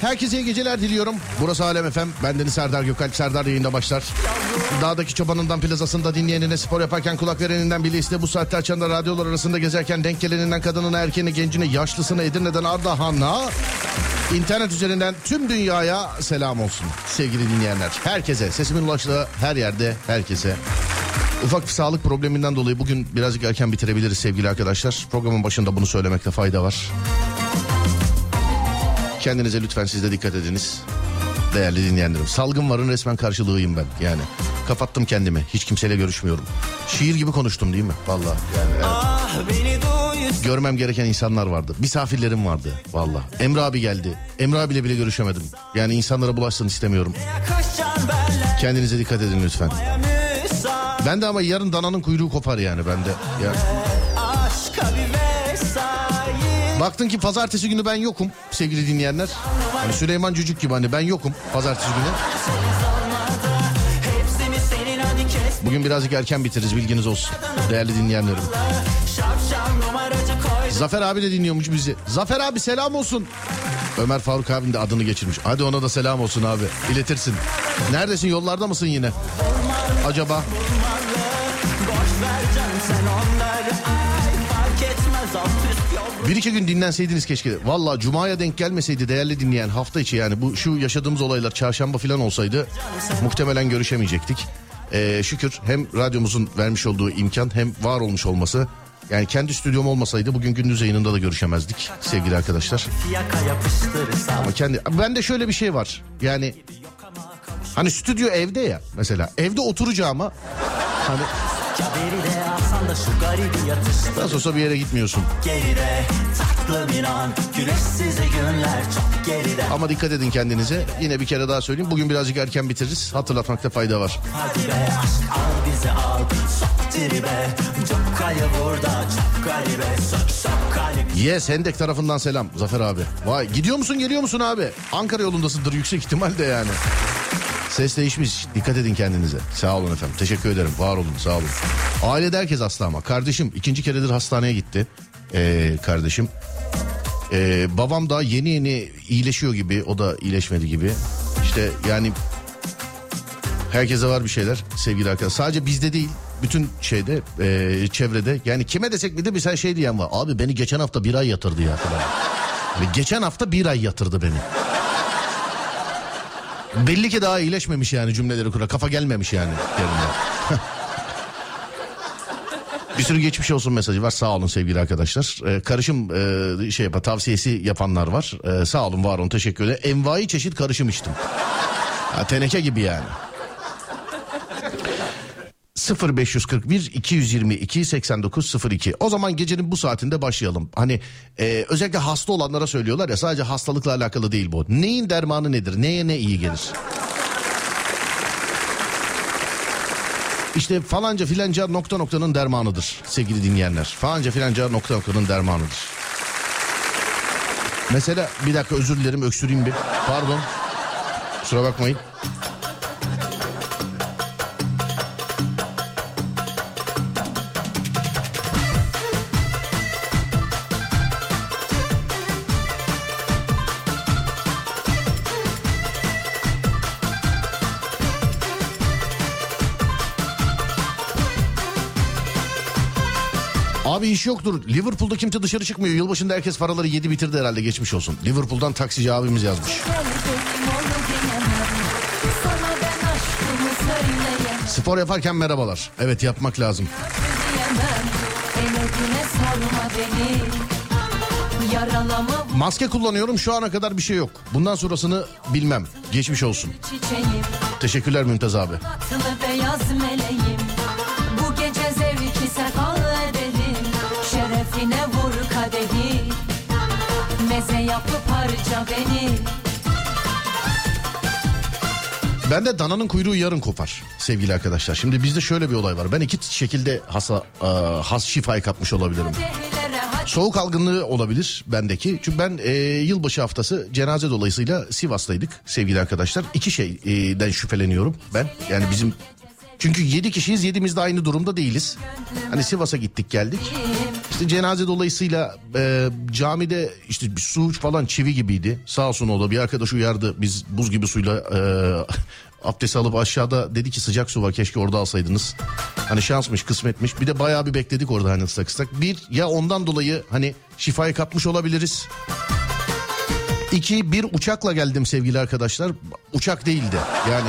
herkese iyi geceler diliyorum. Burası Alem Efem. Ben Deniz Serdar Gökalp. Serdar yayında başlar. Dağdaki çobanından plazasında dinleyenine spor yaparken kulak vereninden biliste bu saatte açan da radyolar arasında gezerken denk geleninden kadınına erkeğine gencine yaşlısına Edirne'den Ardahan'a internet üzerinden tüm dünyaya selam olsun sevgili dinleyenler. Herkese sesimin ulaştığı her yerde herkese. Ufak bir sağlık probleminden dolayı bugün birazcık erken bitirebiliriz sevgili arkadaşlar. Programın başında bunu söylemekte fayda var. Kendinize lütfen siz de dikkat ediniz. Değerli dinleyenlerim. Salgın varın resmen karşılığıyım ben yani. Kapattım kendimi. Hiç kimseyle görüşmüyorum. Şiir gibi konuştum değil mi? Vallahi yani. evet. Ah Görmem gereken insanlar vardı. Misafirlerim vardı. Vallahi. Emre abi geldi. Emre abiyle bile görüşemedim. Yani insanlara bulaşsın istemiyorum. Kendinize dikkat edin lütfen. Ben de ama yarın dananın kuyruğu kopar yani bende. Ya. Baktın ki pazartesi günü ben yokum sevgili dinleyenler. Hani Süleyman Cücük gibi hani ben yokum pazartesi günü. Bugün birazcık erken bitiririz bilginiz olsun. Değerli dinleyenlerim. Zafer abi de dinliyormuş bizi. Zafer abi selam olsun. Ömer Faruk abim de adını geçirmiş. Hadi ona da selam olsun abi. İletirsin. Neredesin yollarda mısın yine? Acaba? Boş ver canım sen Bir iki gün dinlenseydiniz keşke. Valla Cuma'ya denk gelmeseydi değerli dinleyen hafta içi yani bu şu yaşadığımız olaylar çarşamba falan olsaydı muhtemelen görüşemeyecektik. Ee, şükür hem radyomuzun vermiş olduğu imkan hem var olmuş olması yani kendi stüdyom olmasaydı bugün gündüz yayınında da görüşemezdik sevgili arkadaşlar. Ama kendi ben de şöyle bir şey var. Yani hani stüdyo evde ya mesela evde oturacağıma hani da şu garibi yatıştır nasıl olsa bir yere gitmiyorsun. geride Tatlı bir an güneşsiz günler çok geride Ama dikkat edin kendinize. Yine bir kere daha söyleyeyim. Bugün birazcık erken bitiririz. Hatırlatmakta fayda var. Hadi be aşk al bizi al Sok tribe Çok kayı burada çok garibe Sok sok kalip Yes Hendek tarafından selam Zafer abi. Vay gidiyor musun geliyor musun abi? Ankara yolundasındır yüksek ihtimalle yani. Ses değişmiş. Dikkat edin kendinize. Sağ olun efendim. Teşekkür ederim. Var olun. Sağ olun. Ailede herkes hasta ama. Kardeşim ikinci keredir hastaneye gitti. Ee, kardeşim. Ee, babam da yeni yeni iyileşiyor gibi. O da iyileşmedi gibi. İşte yani herkese var bir şeyler sevgili arkadaşlar. Sadece bizde değil. Bütün şeyde ee, çevrede. Yani kime desek bir de sen şey diyen var. Abi beni geçen hafta bir ay yatırdı ya falan. Yani geçen hafta bir ay yatırdı beni. Belli ki daha iyileşmemiş yani cümleleri kura. Kafa gelmemiş yani yerine. Bir sürü geçmiş olsun mesajı var. Sağ olun sevgili arkadaşlar. Ee, karışım e, şey yapar tavsiyesi yapanlar var. Ee, sağ olun var olun teşekkür ederim. Envai çeşit karışım içtim. Ha, teneke gibi yani. 0541 222 8902. O zaman gecenin bu saatinde başlayalım. Hani e, özellikle hasta olanlara söylüyorlar ya sadece hastalıkla alakalı değil bu. Neyin dermanı nedir? Neye ne iyi gelir? İşte falanca filanca nokta noktanın dermanıdır sevgili dinleyenler. Falanca filanca nokta noktanın dermanıdır. Mesela bir dakika özür dilerim öksüreyim bir. Pardon. Kusura bakmayın. İş yoktur. Liverpool'da kimse dışarı çıkmıyor. Yılbaşında herkes paraları yedi bitirdi herhalde geçmiş olsun. Liverpool'dan taksici abimiz yazmış. Spor yaparken merhabalar. Evet yapmak lazım. Maske kullanıyorum şu ana kadar bir şey yok. Bundan sonrasını bilmem. Geçmiş olsun. Teşekkürler Mümtaz abi. Beyaz meleğim Meze yapıp harca beni Ben de dananın kuyruğu yarın kopar sevgili arkadaşlar. Şimdi bizde şöyle bir olay var. Ben iki şekilde hasa, e, has şifayı kapmış olabilirim. Soğuk algınlığı olabilir bendeki. Çünkü ben e, yılbaşı haftası cenaze dolayısıyla Sivas'taydık sevgili arkadaşlar. İki şeyden şüpheleniyorum ben. Yani bizim çünkü yedi kişiyiz yedimiz de aynı durumda değiliz. Hani Sivas'a gittik geldik. İşte cenaze dolayısıyla e, camide işte su falan çivi gibiydi. Sağ olsun o bir arkadaş uyardı. Biz buz gibi suyla e, abdest alıp aşağıda dedi ki sıcak su var keşke orada alsaydınız. Hani şansmış kısmetmiş. Bir de bayağı bir bekledik orada hani ıslak ıslak. Bir ya ondan dolayı hani şifayı kapmış olabiliriz. İki bir uçakla geldim sevgili arkadaşlar. Uçak değildi yani.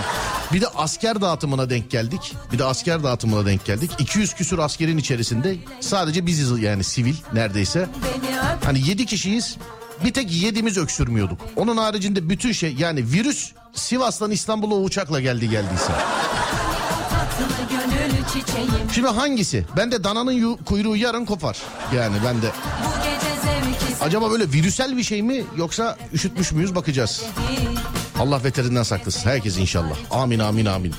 Bir de asker dağıtımına denk geldik. Bir de asker dağıtımına denk geldik. 200 küsür askerin içerisinde sadece biziz yani sivil neredeyse. Hani 7 kişiyiz. Bir tek yedimiz öksürmüyorduk. Onun haricinde bütün şey yani virüs Sivas'tan İstanbul'a uçakla geldi geldiyse. Şimdi hangisi? Ben de dananın kuyruğu yarın kopar. Yani ben de acaba böyle virüsel bir şey mi yoksa üşütmüş müyüz bakacağız. Allah beterinden saklasın. Herkes inşallah. Amin amin amin.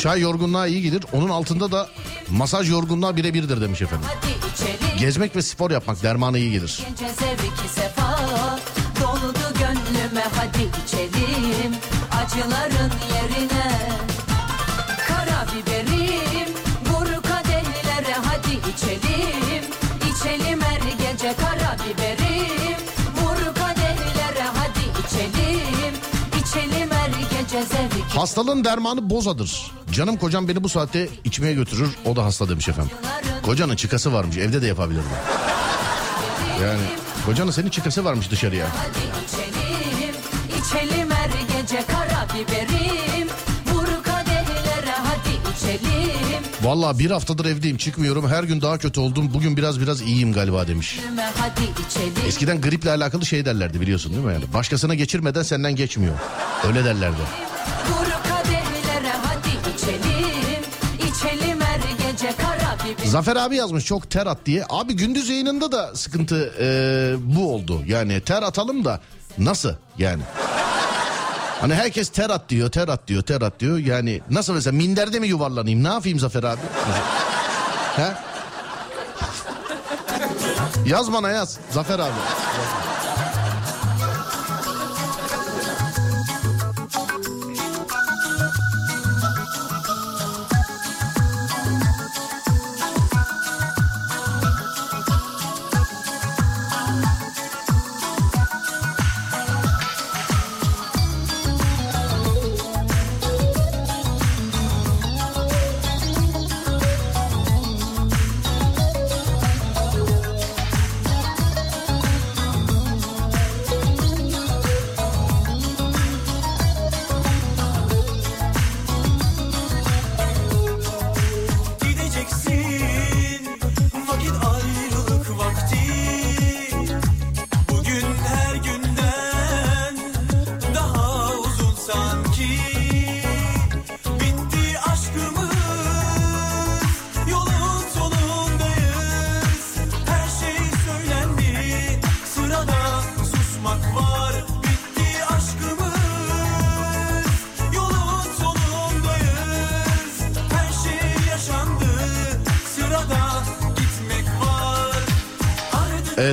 Çay yorgunluğa iyi gelir. Onun altında da masaj yorgunluğa birebirdir demiş efendim. hadi içelim Gezmek ve spor yapmak dermana iyi gelir. Acıların yerine Karabiberim vur kadehlere hadi içelim içelim her gece karabiberim vur kadehlere hadi içelim içelim her gece zevki Hastalığın dermanı bozadır. Canım kocam beni bu saatte içmeye götürür. O da hasta demiş efendim. Kocanın çıkası varmış. Evde de yapabilirdi. Yani kocanın senin çıkası varmış dışarıya. Hadi içelim, karabiberim. Vur kadehlere hadi içelim. Vallahi bir haftadır evdeyim çıkmıyorum. Her gün daha kötü oldum. Bugün biraz biraz iyiyim galiba demiş. Gönlüme hadi içelim. Eskiden griple alakalı şey derlerdi biliyorsun değil mi? Yani başkasına geçirmeden senden geçmiyor. Öyle derlerdi. Vur kadehlere hadi içelim. İçelim her gece karabiberim. Zafer abi yazmış çok ter at diye. Abi gündüz yayınında da sıkıntı e, bu oldu. Yani ter atalım da nasıl yani? Hani herkes ter at diyor, ter at diyor, ter at diyor. Yani nasıl mesela minderde mi yuvarlanayım? Ne yapayım Zafer abi? He? Yaz bana yaz Zafer abi. Gideceksin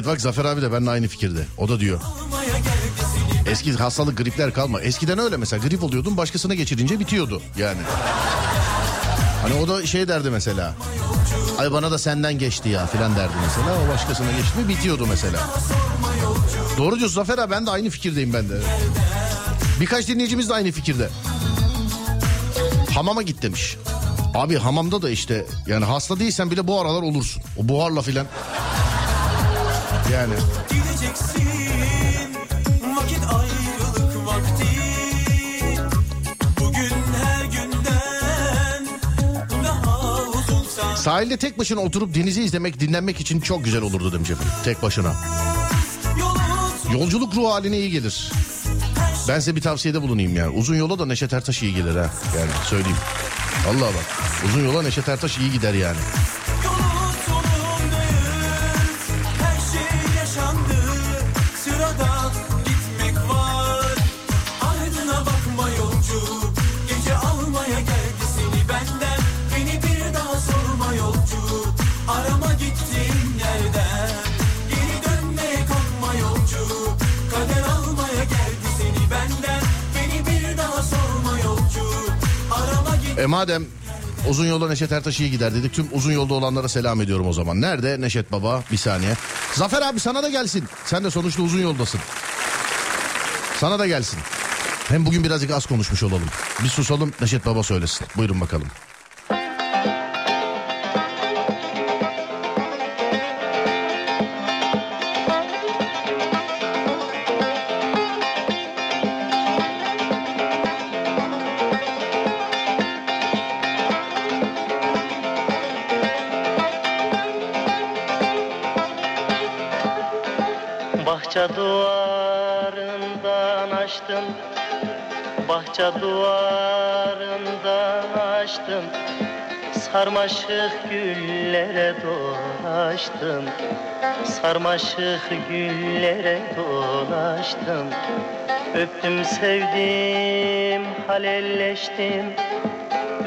bak Zafer abi de benimle aynı fikirde. O da diyor. Eski hastalık gripler kalma. Eskiden öyle mesela grip oluyordun başkasına geçirince bitiyordu yani. Hani o da şey derdi mesela. Ay bana da senden geçti ya filan derdi mesela. O başkasına geçti mi bitiyordu mesela. Doğru diyorsun Zafer abi ben de aynı fikirdeyim ben de. Birkaç dinleyicimiz de aynı fikirde. Hamama git demiş. Abi hamamda da işte yani hasta değilsen bile bu aralar olursun. O buharla filan. Yani. Sahilde tek başına oturup denizi izlemek, dinlenmek için çok güzel olurdu demiş efendim. Tek başına. Yolculuk ruh haline iyi gelir. Ben size bir tavsiyede bulunayım yani. Uzun yola da Neşet Ertaş iyi gelir ha. Yani söyleyeyim. Allah bak. Uzun yola Neşet Ertaş iyi gider yani. E madem uzun yolda Neşet Ertaş iyi gider dedik. Tüm uzun yolda olanlara selam ediyorum o zaman. Nerede Neşet Baba? Bir saniye. Zafer abi sana da gelsin. Sen de sonuçta uzun yoldasın. Sana da gelsin. Hem bugün birazcık az konuşmuş olalım. Bir susalım Neşet Baba söylesin. Buyurun bakalım. Bahçe duvarından açtım. Bahçe duvarından açtım. Sarmaşık güllere dolaştım. Sarmaşık güllere dolaştım. Öptüm sevdim halelleştim.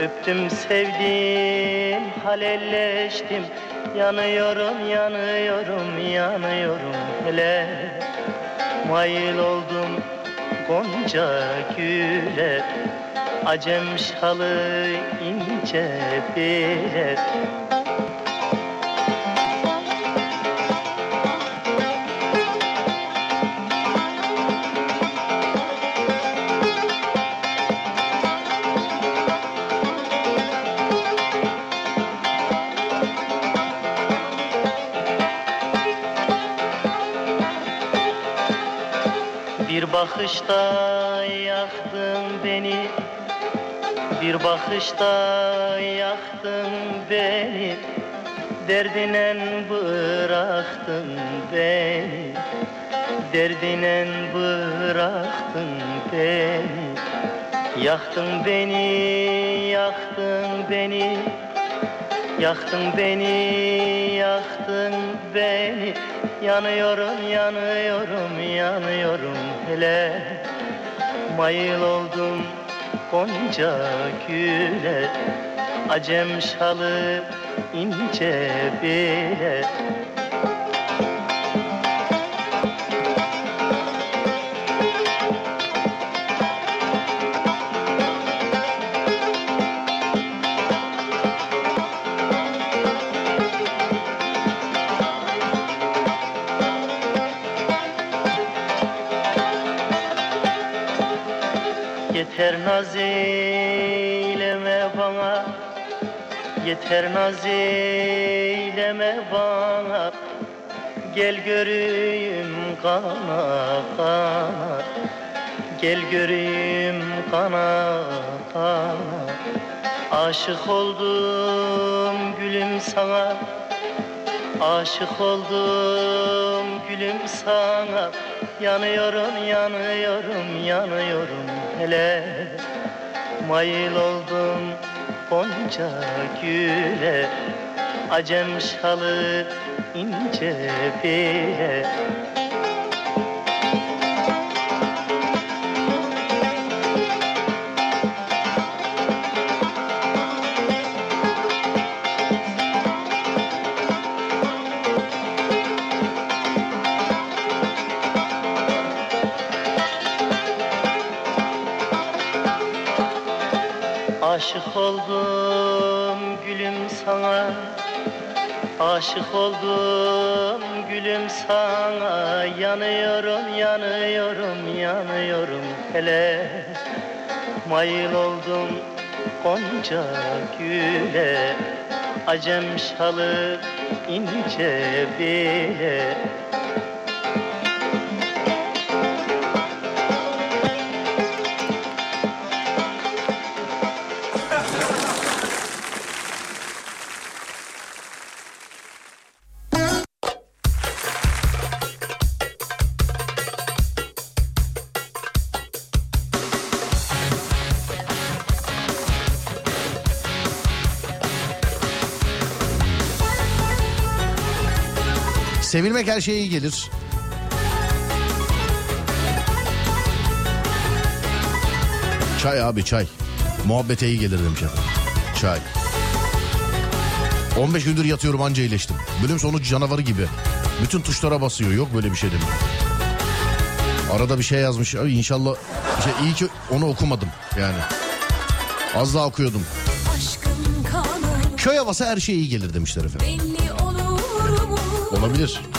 Öptüm sevdim halelleştim. Yanıyorum yanıyorum yanıyorum hele. Mail oldum gonca güle Acem şalı ince bile bakışta yaktın beni. Bir bakışta yaktın beni. Derdinen bıraktın beni. Derdinen bıraktın beni. Yaktın beni, yaktın beni. Yaktın beni, yaktın beni. Yanıyorum, yanıyorum, yanıyorum hele Mayıl oldum gonca güle Acem şalı ince bile Yeter naz eyleme bana. Gel göreyim kana kana. Gel göreyim kana kana. Aşık oldum gülüm sana. Aşık oldum gülüm sana. Yanıyorum yanıyorum yanıyorum hele. Mayıl oldum gonca güle Acem şalı ince bile Aşık oldum gülüm sana Yanıyorum yanıyorum yanıyorum. Hele Mayıl oldum gonca güle Acem şalı ince bile Sevilmek her şeye iyi gelir. Çay abi çay. Muhabbete iyi gelir demiş efendim. Çay. 15 gündür yatıyorum anca iyileştim. Bölüm sonu canavarı gibi. Bütün tuşlara basıyor. Yok böyle bir şey demiş. Arada bir şey yazmış. Ay inşallah şey, iyi ki onu okumadım yani. Az daha okuyordum. Köy havası her şeye iyi gelir demişler efendim. Olabilir.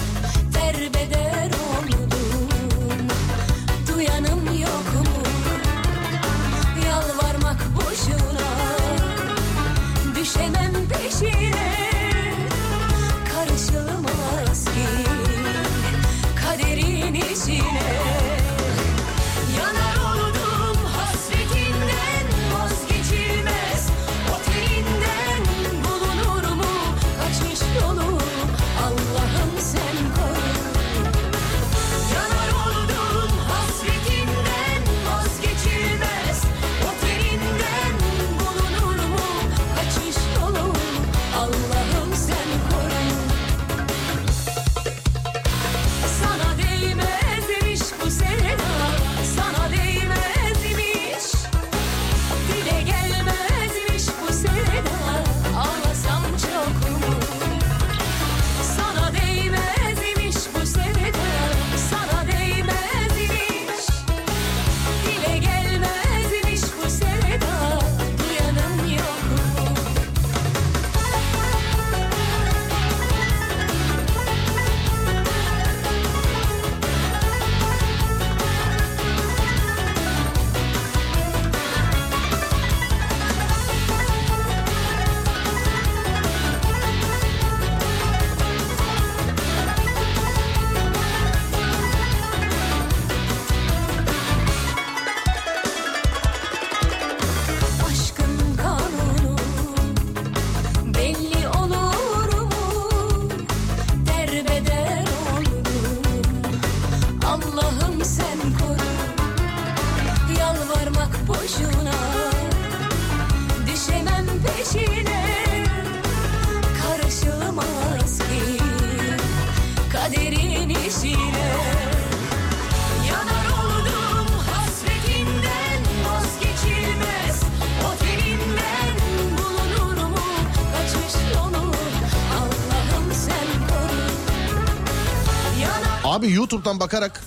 YouTube'dan bakarak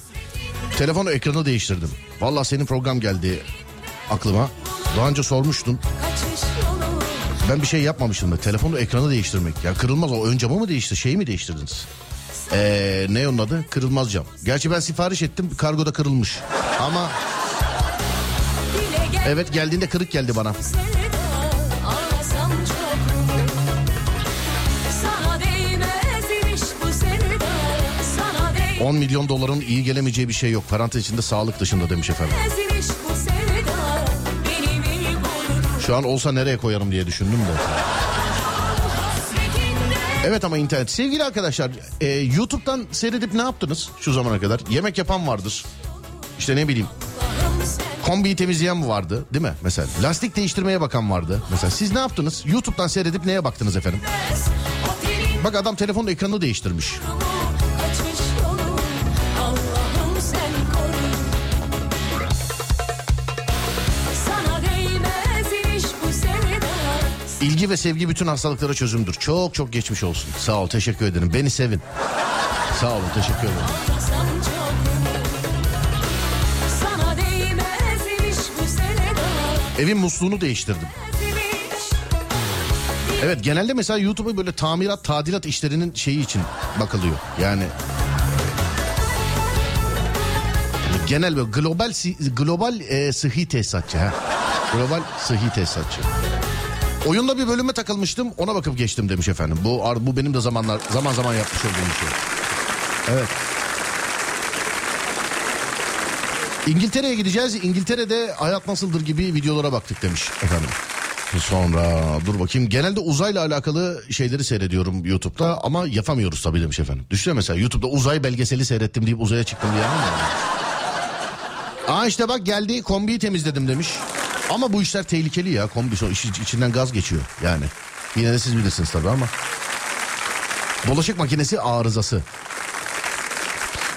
telefon ekranı değiştirdim. Valla senin program geldi aklıma. Daha önce sormuştun. Ben bir şey yapmamıştım da telefonu ekranı değiştirmek. Ya kırılmaz o ön camı mı değişti şeyi mi değiştirdiniz? Ee, ne onun adı? Kırılmaz cam. Gerçi ben sipariş ettim kargoda kırılmış. Ama evet geldiğinde kırık geldi bana. 10 milyon doların iyi gelemeyeceği bir şey yok. Parantez içinde sağlık dışında demiş efendim. Şu an olsa nereye koyarım diye düşündüm de. Evet ama internet. Sevgili arkadaşlar e, YouTube'dan seyredip ne yaptınız şu zamana kadar? Yemek yapan vardır. İşte ne bileyim kombiyi temizleyen vardı değil mi? Mesela lastik değiştirmeye bakan vardı. Mesela siz ne yaptınız? YouTube'dan seyredip neye baktınız efendim? Bak adam telefonun ekranını değiştirmiş. İlgi ve sevgi bütün hastalıklara çözümdür. Çok çok geçmiş olsun. Sağ ol teşekkür ederim. Beni sevin. Sağ olun teşekkür ederim. Evin musluğunu değiştirdim. Evet genelde mesela YouTube'a böyle tamirat tadilat işlerinin şeyi için bakılıyor. Yani Yani genel böyle global global e, sıhhi tesisatçı ha. Global sıhhi tesisatçı. Oyunda bir bölüme takılmıştım ona bakıp geçtim demiş efendim. Bu bu benim de zamanlar zaman zaman yapmış olduğum şey. Evet. İngiltere'ye gideceğiz. İngiltere'de hayat nasıldır gibi videolara baktık demiş efendim. Sonra dur bakayım. Genelde uzayla alakalı şeyleri seyrediyorum YouTube'da ama yapamıyoruz tabii demiş efendim. Düşünsene mesela YouTube'da uzay belgeseli seyrettim deyip uzaya çıktım diye. Aa işte bak geldi kombiyi temizledim demiş. Ama bu işler tehlikeli ya. Kombi so işi- içinden gaz geçiyor yani. Yine de siz bilirsiniz tabii ama. Bulaşık makinesi arızası.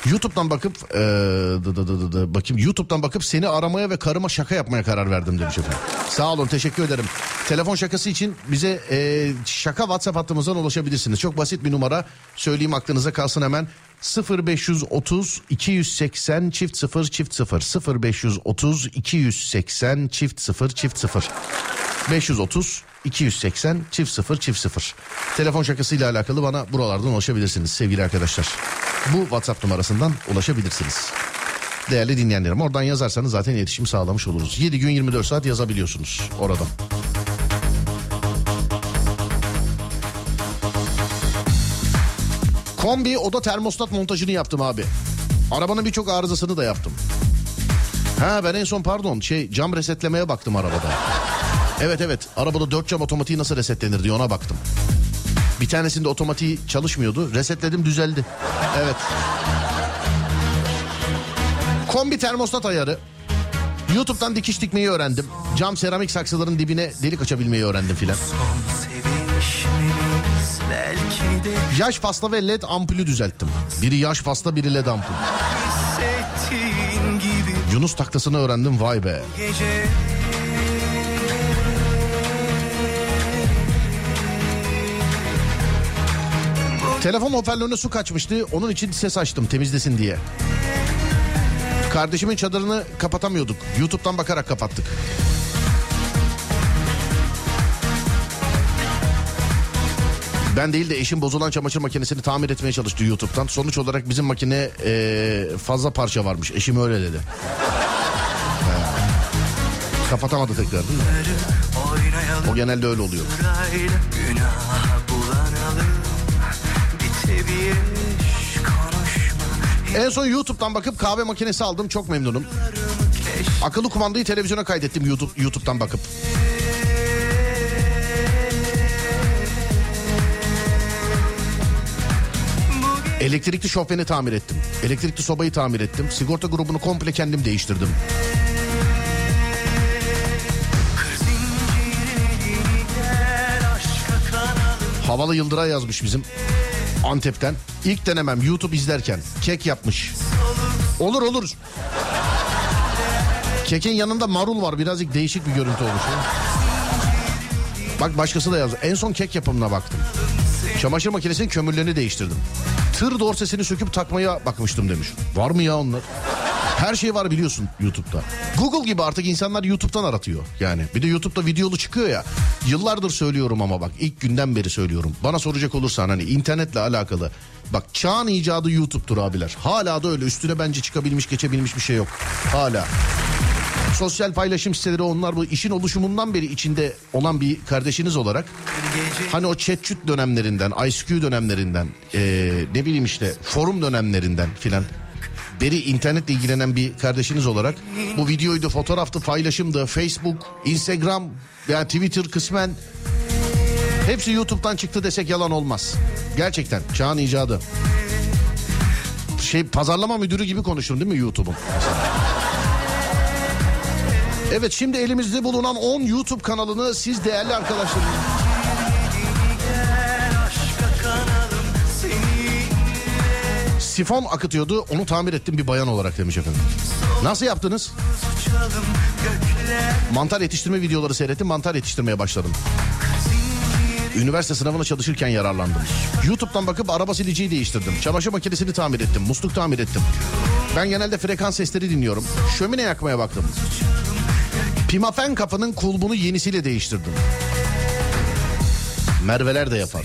YouTube'dan bakıp e, dı dı dı dı dı, bakayım YouTube'dan bakıp seni aramaya ve karıma şaka yapmaya karar verdim demiş efendim. Sağ olun teşekkür ederim. Telefon şakası için bize e, şaka WhatsApp hattımızdan ulaşabilirsiniz. Çok basit bir numara söyleyeyim aklınıza kalsın hemen. 0530 280 çift 0 çift 0 0530 280 çift 0 çift 0 530 280 çift 0 çift 0 telefon şakasıyla alakalı bana buralardan ulaşabilirsiniz sevgili arkadaşlar. Bu whatsapp numarasından ulaşabilirsiniz. Değerli dinleyenlerim oradan yazarsanız zaten iletişim sağlamış oluruz. 7 gün 24 saat yazabiliyorsunuz oradan Kombi oda termostat montajını yaptım abi. Arabanın birçok arızasını da yaptım. Ha ben en son pardon şey cam resetlemeye baktım arabada. Evet evet arabada dört cam otomatiği nasıl resetlenir diye ona baktım. Bir tanesinde otomatiği çalışmıyordu. Resetledim düzeldi. Evet. Kombi termostat ayarı. YouTube'dan dikiş dikmeyi öğrendim. Cam seramik saksıların dibine delik açabilmeyi öğrendim filan. Sevişmemiz belki de Yaş pasta ve led ampulü düzelttim. Biri yaş pasta biri led ampul. Yunus taklasını öğrendim vay be. gece Telefon hoparlörüne su kaçmıştı. Onun için ses açtım temizlesin diye. Kardeşimin çadırını kapatamıyorduk. YouTube'dan bakarak kapattık. Ben değil de eşim bozulan çamaşır makinesini tamir etmeye çalıştı YouTube'dan. Sonuç olarak bizim makine eee, fazla parça varmış. Eşim öyle dedi. Ha. Kapatamadı tekrar değil mi? O genelde öyle oluyor. En son YouTube'dan bakıp kahve makinesi aldım. Çok memnunum. Akıllı kumandayı televizyona kaydettim YouTube YouTube'dan bakıp. Elektrikli şofbeni tamir ettim. Elektrikli sobayı tamir ettim. Sigorta grubunu komple kendim değiştirdim. Havalı Yıldıray yazmış bizim Antep'ten. İlk denemem YouTube izlerken kek yapmış. Olur olur. Kekin yanında marul var. Birazcık değişik bir görüntü olmuş. Bak başkası da yazdı. En son kek yapımına baktım. Çamaşır makinesinin kömürlerini değiştirdim. Tır dorsesini söküp takmaya bakmıştım demiş. Var mı ya onlar? Her şey var biliyorsun YouTube'da. Google gibi artık insanlar YouTube'dan aratıyor. Yani bir de YouTube'da videolu çıkıyor ya. Yıllardır söylüyorum ama bak ilk günden beri söylüyorum. Bana soracak olursan hani internetle alakalı. Bak çağın icadı YouTube'dur abiler. Hala da öyle üstüne bence çıkabilmiş geçebilmiş bir şey yok. Hala. Sosyal paylaşım siteleri onlar bu işin oluşumundan beri içinde olan bir kardeşiniz olarak hani o chatchut dönemlerinden, ICQ dönemlerinden, eee, ne bileyim işte forum dönemlerinden filan beri internetle ilgilenen bir kardeşiniz olarak bu videoydu, fotoğraftı, paylaşımdı, Facebook, Instagram, yani Twitter kısmen hepsi YouTube'dan çıktı desek yalan olmaz. Gerçekten çağın icadı. Şey pazarlama müdürü gibi konuşurum değil mi YouTube'un? Evet şimdi elimizde bulunan 10 YouTube kanalını siz değerli arkadaşlarım sifon akıtıyordu onu tamir ettim bir bayan olarak demiş efendim. Nasıl yaptınız? Mantar yetiştirme videoları seyrettim mantar yetiştirmeye başladım. Üniversite sınavına çalışırken yararlandım. YouTube'dan bakıp araba siliciyi değiştirdim. Çamaşır makinesini tamir ettim. Musluk tamir ettim. Ben genelde frekans sesleri dinliyorum. Şömine yakmaya baktım. Pimafen kapının kulbunu yenisiyle değiştirdim. Merveler de yapar.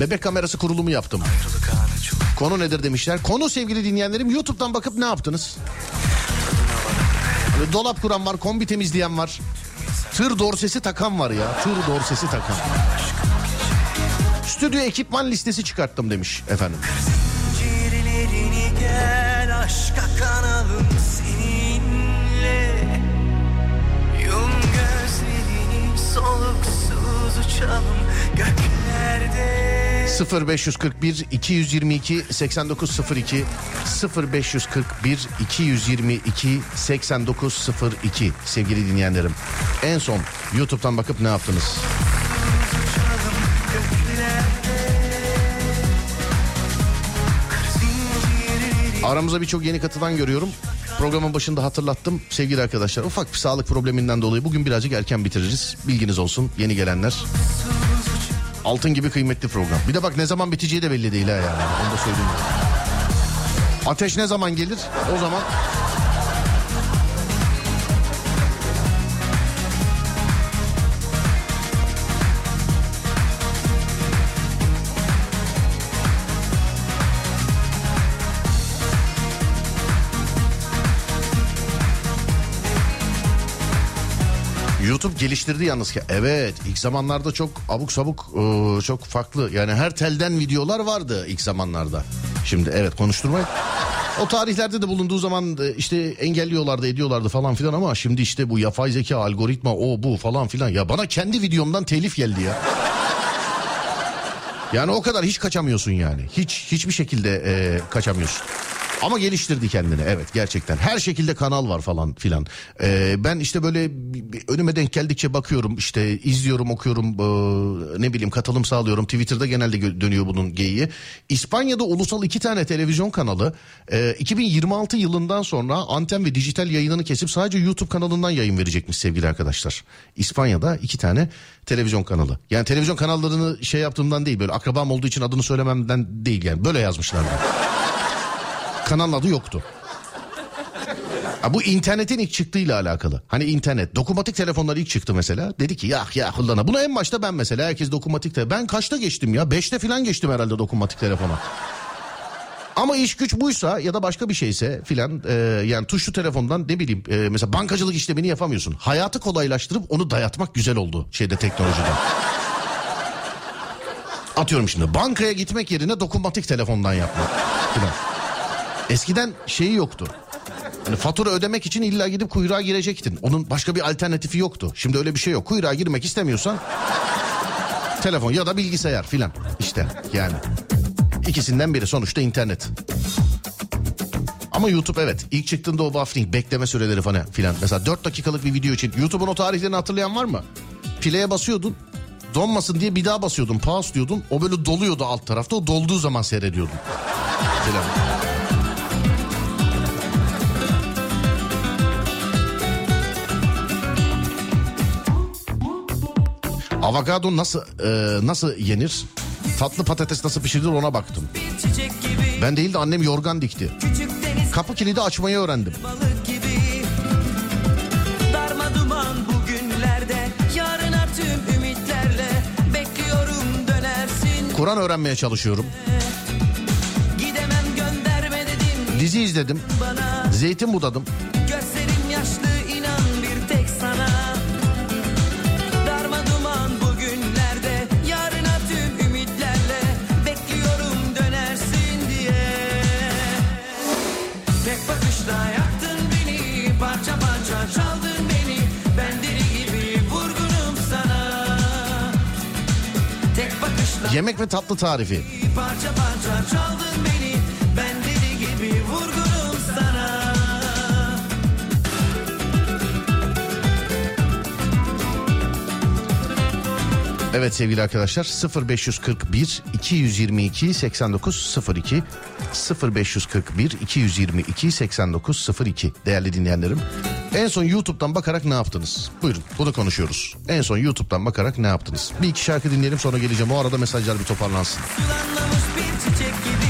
Bebek kamerası kurulumu yaptım. Konu nedir demişler. Konu sevgili dinleyenlerim YouTube'dan bakıp ne yaptınız? Dolap kuran var, kombi temizleyen var. Tır dorsesi takan var ya. Tır dorsesi takan. Stüdyo ekipman listesi çıkarttım demiş efendim. Gel aşka kanalım uçalım göklerde 0541 222 8902 0541 222 8902 sevgili dinleyenlerim. En son YouTube'dan bakıp ne yaptınız? Aramıza birçok yeni katılan görüyorum. Programın başında hatırlattım sevgili arkadaşlar. Ufak bir sağlık probleminden dolayı bugün birazcık erken bitiririz. Bilginiz olsun yeni gelenler. Altın gibi kıymetli program. Bir de bak ne zaman biteceği de belli değil ha yani. Onu da söyleyeyim. Ateş ne zaman gelir? O zaman YouTube geliştirdi yalnız ki. Evet ilk zamanlarda çok abuk sabuk e, çok farklı. Yani her telden videolar vardı ilk zamanlarda. Şimdi evet konuşturmayın. O tarihlerde de bulunduğu zaman e, işte engelliyorlardı ediyorlardı falan filan ama şimdi işte bu yapay zeka algoritma o bu falan filan. Ya bana kendi videomdan telif geldi ya. Yani o kadar hiç kaçamıyorsun yani. Hiç hiçbir şekilde e, kaçamıyorsun. Ama geliştirdi kendini evet gerçekten. Her şekilde kanal var falan filan. Ee, ben işte böyle önüme denk geldikçe bakıyorum işte izliyorum okuyorum ee, ne bileyim katılım sağlıyorum. Twitter'da genelde dönüyor bunun geyiği. İspanya'da ulusal iki tane televizyon kanalı e, 2026 yılından sonra anten ve dijital yayınını kesip sadece YouTube kanalından yayın verecekmiş sevgili arkadaşlar. İspanya'da iki tane televizyon kanalı. Yani televizyon kanallarını şey yaptığımdan değil böyle akrabam olduğu için adını söylememden değil yani böyle yazmışlar. Kanalın adı yoktu. Ha, bu internetin ilk çıktığıyla alakalı. Hani internet, dokunmatik telefonlar ilk çıktı mesela. Dedi ki ya ya kullana. Bunu en başta ben mesela herkes dokunmatik te- Ben kaçta geçtim ya? Beşte falan geçtim herhalde dokunmatik telefona. Ama iş güç buysa ya da başka bir şeyse filan e, yani tuşlu telefondan ne bileyim e, mesela bankacılık işlemini yapamıyorsun. Hayatı kolaylaştırıp onu dayatmak güzel oldu şeyde teknolojide. Atıyorum şimdi bankaya gitmek yerine dokunmatik telefondan yapmak filan. Eskiden şeyi yoktu. Hani fatura ödemek için illa gidip kuyruğa girecektin. Onun başka bir alternatifi yoktu. Şimdi öyle bir şey yok. Kuyruğa girmek istemiyorsan telefon ya da bilgisayar filan. İşte yani. İkisinden biri sonuçta internet. Ama YouTube evet ilk çıktığında o buffering bekleme süreleri falan filan. Mesela 4 dakikalık bir video için YouTube'un o tarihlerini hatırlayan var mı? Play'e basıyordun. Donmasın diye bir daha basıyordun. Pause diyordun. O böyle doluyordu alt tarafta. O dolduğu zaman seyrediyordun. Filan. Avokado nasıl e, nasıl yenir? Tatlı patates nasıl pişirilir ona baktım. Ben değil de annem yorgan dikti. Kapı kilidi açmayı öğrendim. Kur'an öğrenmeye çalışıyorum. Dizi izledim. Zeytin budadım. Yemek ve tatlı tarifi. parça parça çaldın beni Ben deli gibi vurgunum sana Evet sevgili arkadaşlar 0541 222 8902 0541 222 8902 değerli dinleyenlerim. En son YouTube'dan bakarak ne yaptınız? Buyurun bunu konuşuyoruz. En son YouTube'dan bakarak ne yaptınız? Bir iki şarkı dinleyelim sonra geleceğim. O arada mesajlar bir toparlansın. Bir çiçek gibi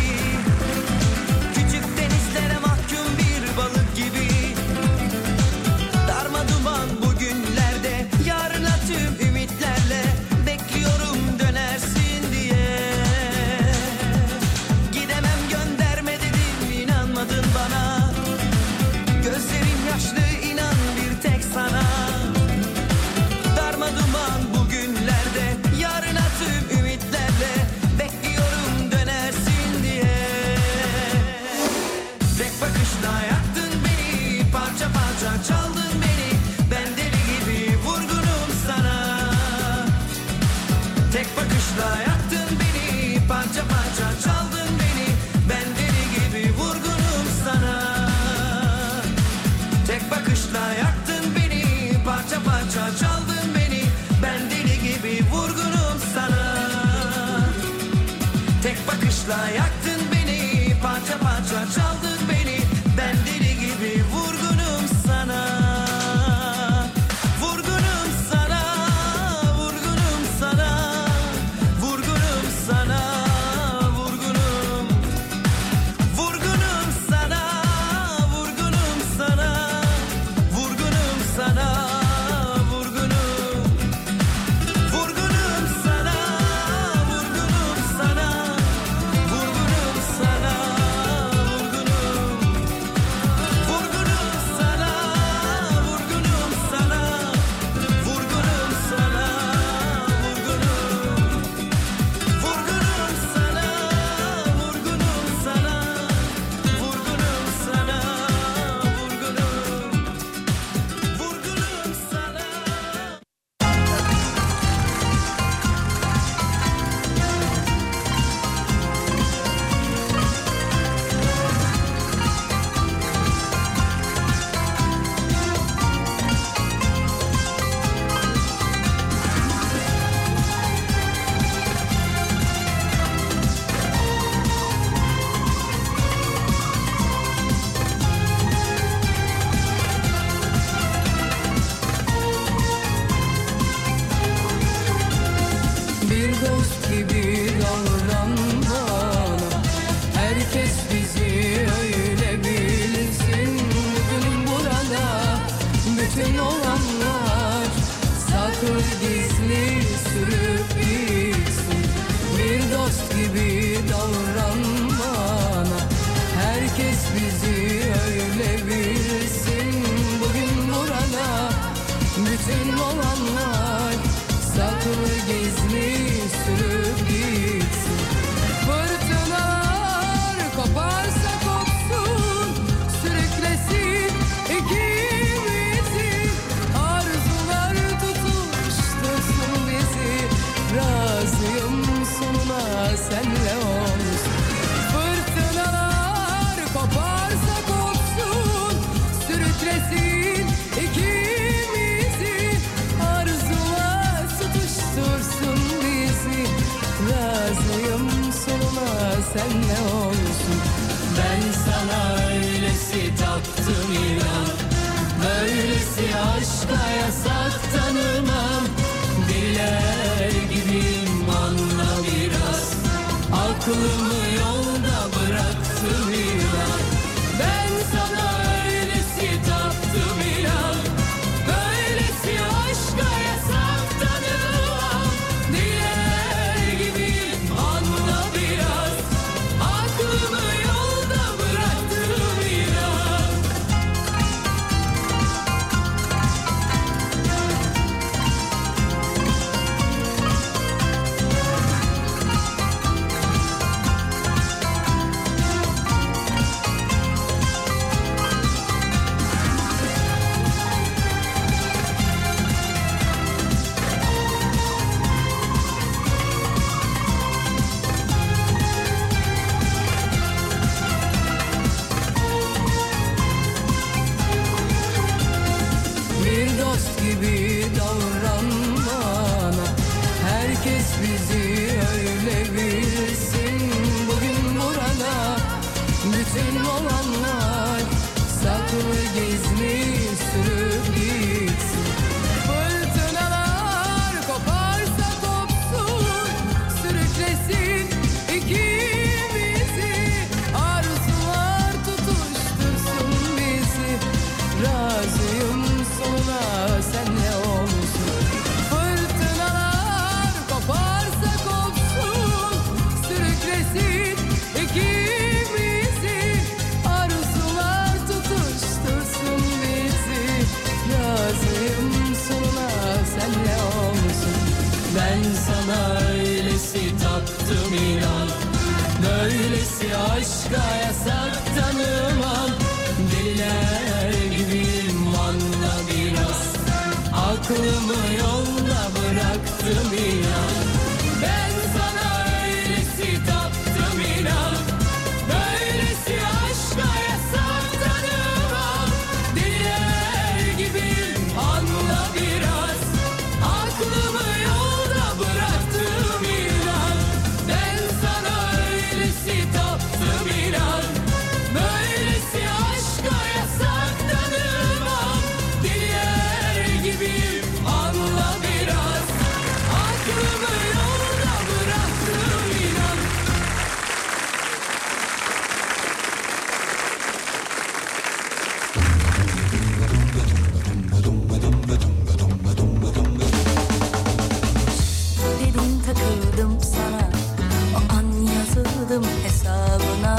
Takıldım hesabına.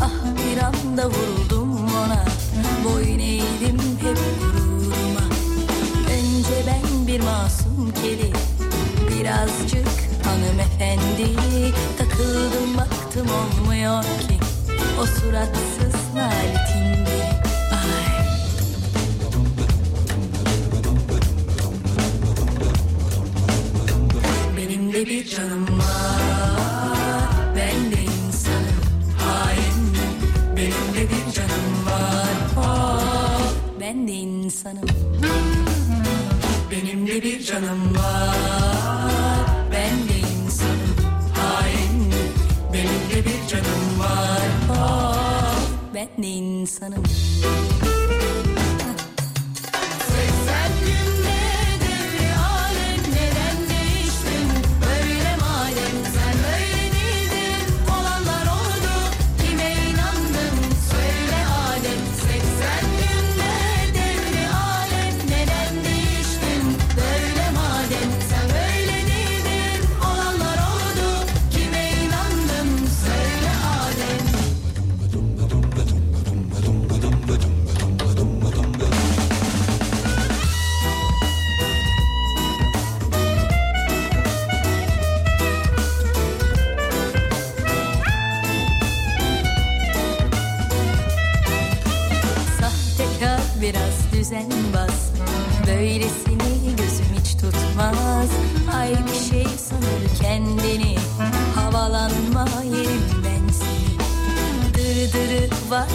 Ah bir anda vuruldum ona. Boyun eğdim hep gururuma. Önce ben bir masum kedi Birazcık hanımefendi. Takıldım baktım olmuyor ki. O suratsız naletin biri Benim de bir canım var. Böyle bir canım var. Ben de insanım hain. Benim de bir canım var. Oh, Ben de insanım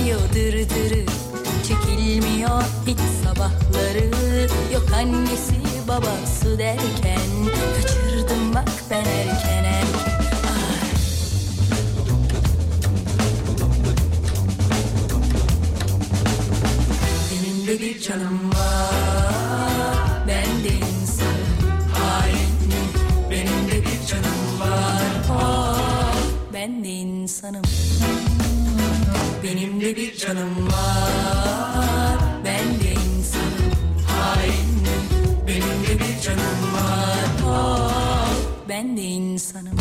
Çekiyor dırdırı Çekilmiyor hiç sabahları. Yok annesi babası derken Benim de bir canım var. Ben de insan hainim Benim de bir canım var. Oh, Ben de insanım.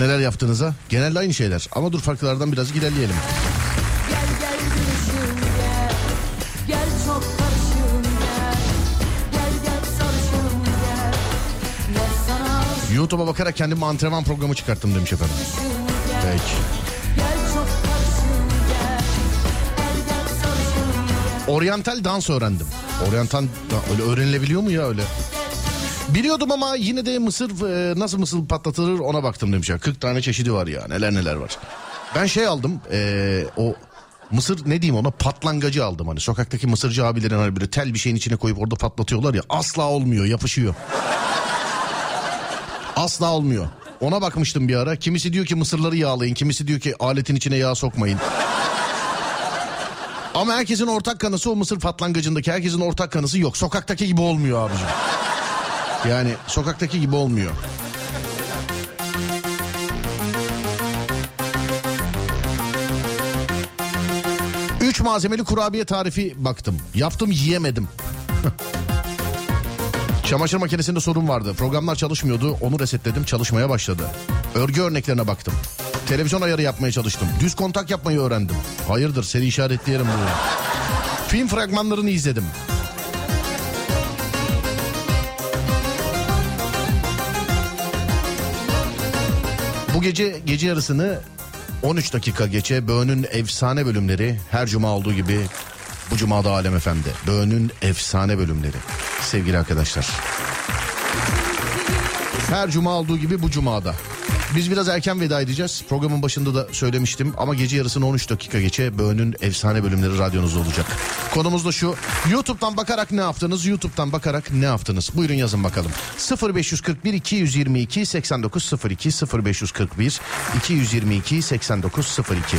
Neler yaptığınıza. Genelde aynı şeyler. Ama dur farklılardan biraz ilerleyelim. gel gel gülüşüm gel Gel çok karışım gel Gel gel sarışım gel Gel sana YouTube'a bakarak kendime antrenman programı çıkarttım demiş efendim. aşığım gel Peki. Gel çok karışım gel Gel gel sarışım gel Oryantal dans öğrendim. Oryantal da- öyle öğrenilebiliyor mu ya öyle? Biliyordum ama yine de mısır e, nasıl mısır patlatılır ona baktım demiş ya. 40 tane çeşidi var ya neler neler var. Ben şey aldım e, o mısır ne diyeyim ona patlangacı aldım hani sokaktaki mısırcı abilerin hani böyle tel bir şeyin içine koyup orada patlatıyorlar ya asla olmuyor yapışıyor. Asla olmuyor. Ona bakmıştım bir ara. Kimisi diyor ki mısırları yağlayın. Kimisi diyor ki aletin içine yağ sokmayın. Ama herkesin ortak kanısı o mısır patlangacındaki herkesin ortak kanısı yok. Sokaktaki gibi olmuyor abicim. Yani sokaktaki gibi olmuyor. Üç malzemeli kurabiye tarifi baktım. Yaptım yiyemedim. Çamaşır makinesinde sorun vardı. Programlar çalışmıyordu. Onu resetledim. Çalışmaya başladı. Örgü örneklerine baktım. Televizyon ayarı yapmaya çalıştım. Düz kontak yapmayı öğrendim. Hayırdır seni işaretleyelim bunu. Film fragmanlarını izledim. Bu gece gece yarısını 13 dakika geçe Böğün'ün efsane bölümleri her cuma olduğu gibi bu cumada Alem Efendi. Böğün'ün efsane bölümleri sevgili arkadaşlar. Her cuma olduğu gibi bu cumada. Biz biraz erken veda edeceğiz. Programın başında da söylemiştim ama gece yarısını 13 dakika geçe Böğün'ün efsane bölümleri radyonuzda olacak. Konumuz da şu. YouTube'dan bakarak ne yaptınız? YouTube'dan bakarak ne yaptınız? Buyurun yazın bakalım. 0541 222 8902 0541 222 8902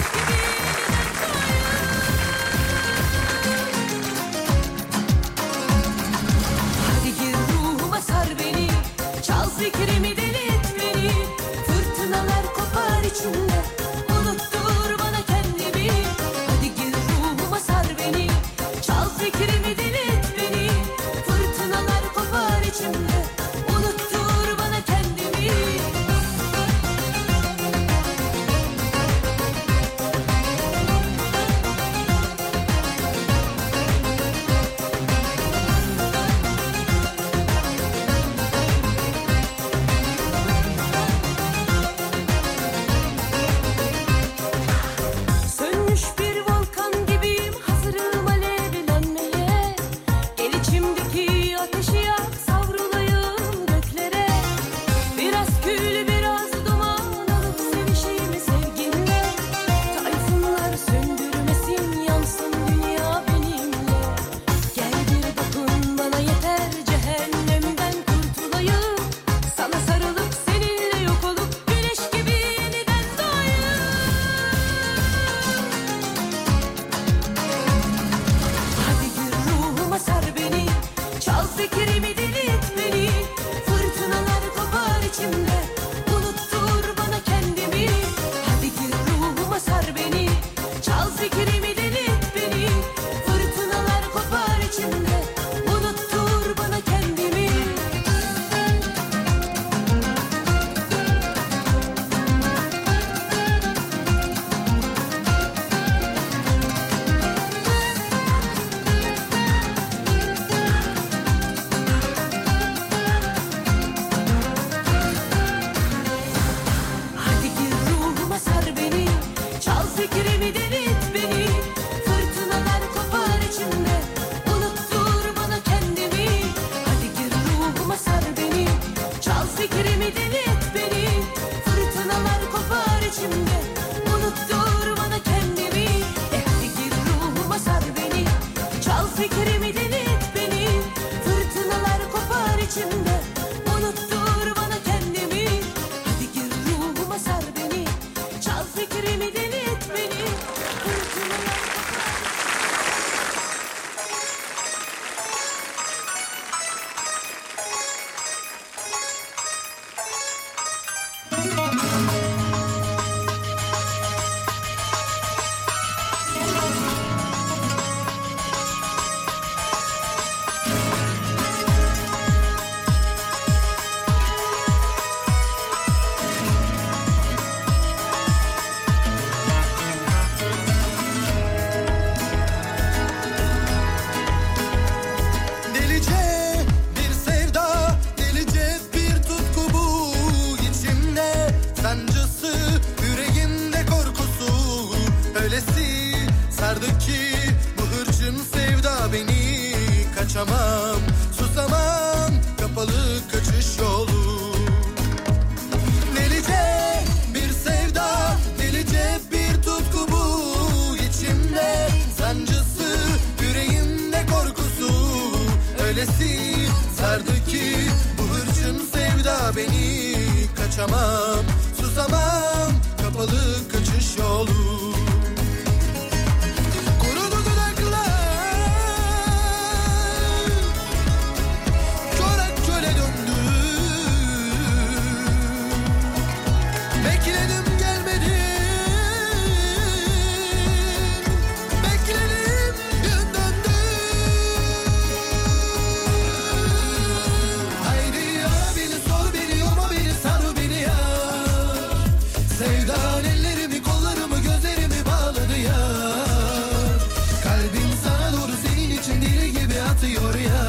yatıyor ya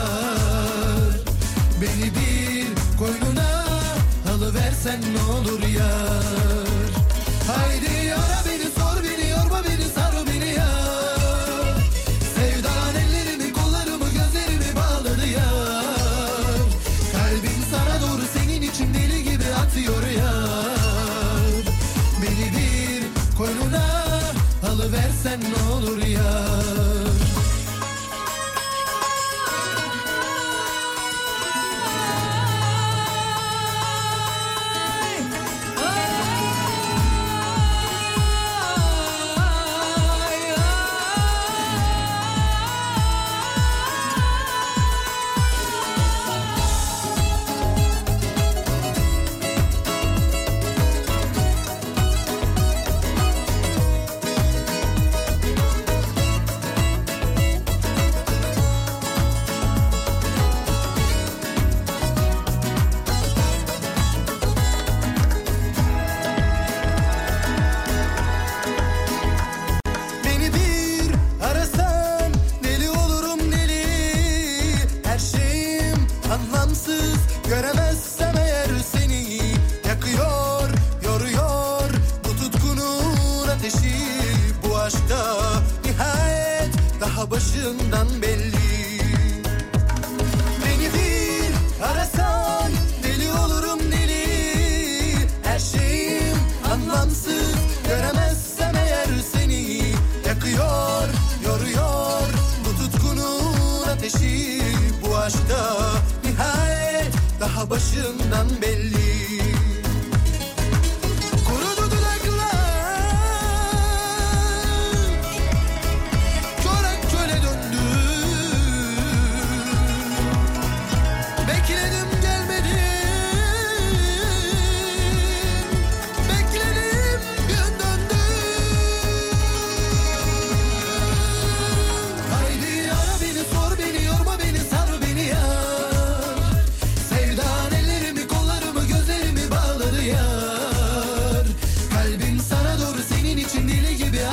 Beni bir koynuna halı versen ne olur ya Haydi ara beni sor beni yorma beni sar beni ya Sevdan ellerimi kollarımı gözlerimi bağladı ya Kalbim sana doğru senin için deli gibi atıyor ya Beni bir koynuna alıversen ne olur ya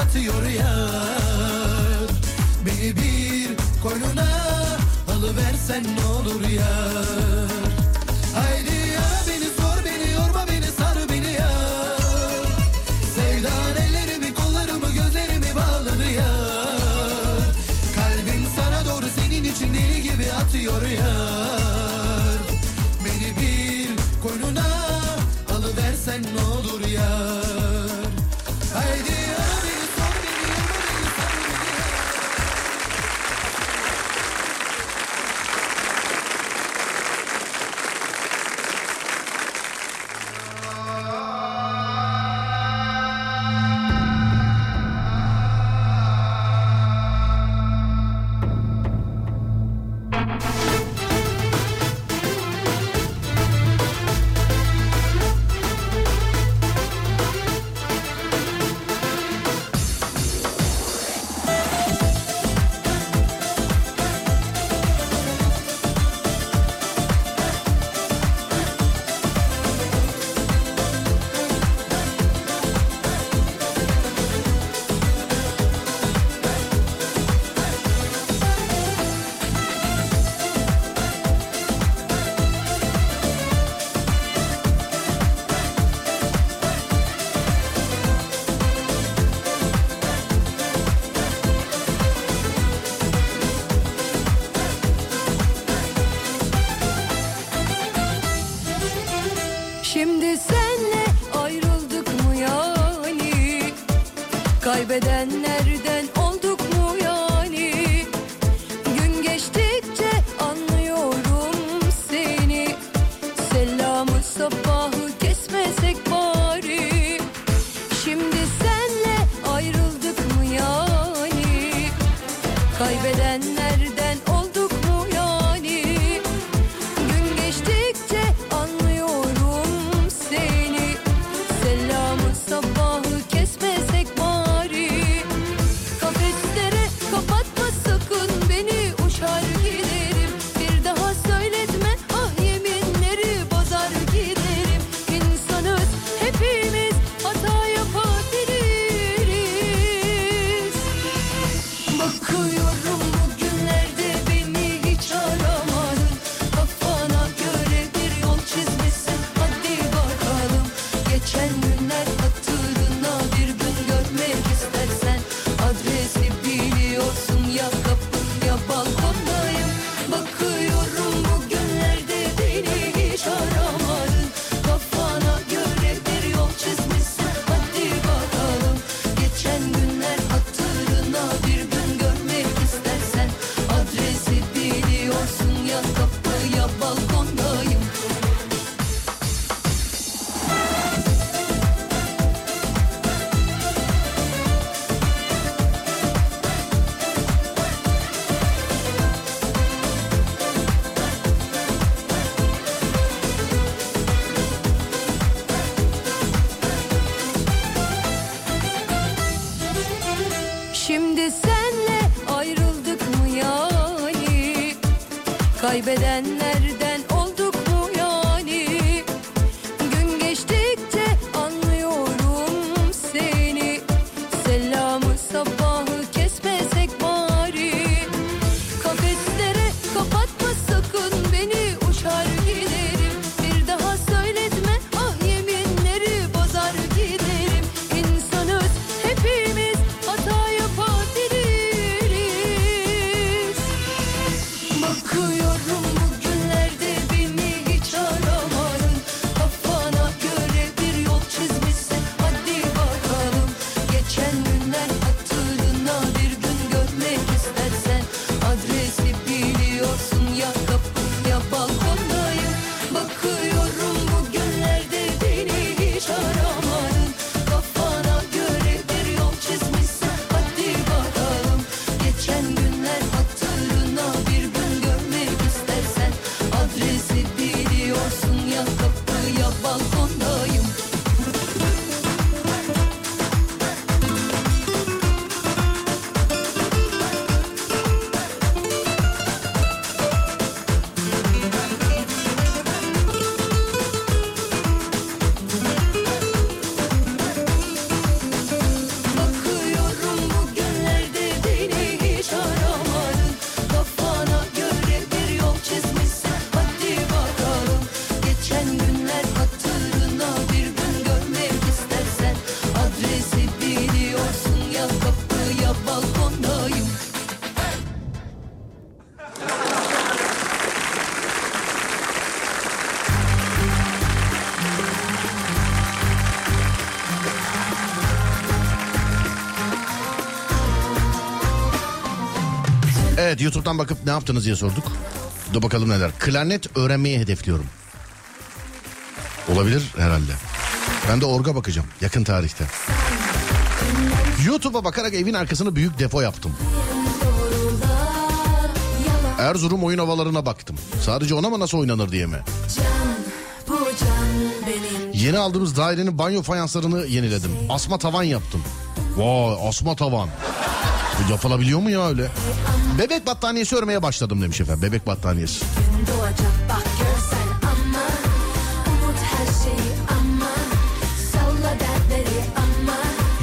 batıyor ya. Beni bir koynuna alıversen ne olur ya. kaybeden Evet YouTube'dan bakıp ne yaptınız diye sorduk. Dur bakalım neler. Klarnet öğrenmeyi hedefliyorum. Olabilir herhalde. Ben de orga bakacağım yakın tarihte. YouTube'a bakarak evin arkasını büyük depo yaptım. Erzurum oyun havalarına baktım. Sadece ona mı nasıl oynanır diye mi? Yeni aldığımız dairenin banyo fayanslarını yeniledim. Asma tavan yaptım. Vay asma tavan. Bu yapılabiliyor mu ya öyle? Bebek battaniyesi örmeye başladım demiş efendim. Bebek battaniyesi. doğacak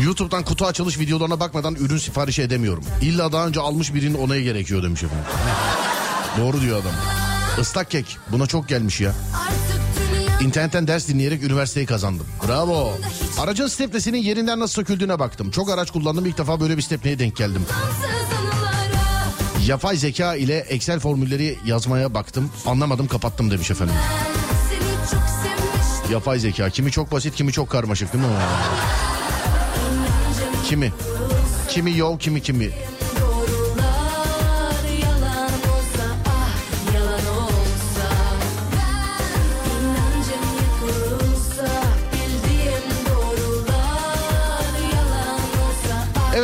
YouTube'dan kutu açılış videolarına bakmadan ürün sipariş edemiyorum. İlla daha önce almış birinin onayı gerekiyor demiş efendim. Doğru diyor adam. Islak kek buna çok gelmiş ya. İnternetten ders dinleyerek üniversiteyi kazandım. Bravo. Aracın stepnesinin yerinden nasıl söküldüğüne baktım. Çok araç kullandım ilk defa böyle bir stepneye denk geldim. Yapay zeka ile Excel formülleri yazmaya baktım. Anlamadım kapattım demiş efendim. Yapay zeka kimi çok basit kimi çok karmaşık değil mi? Kimi? Kimi yol kimi kimi.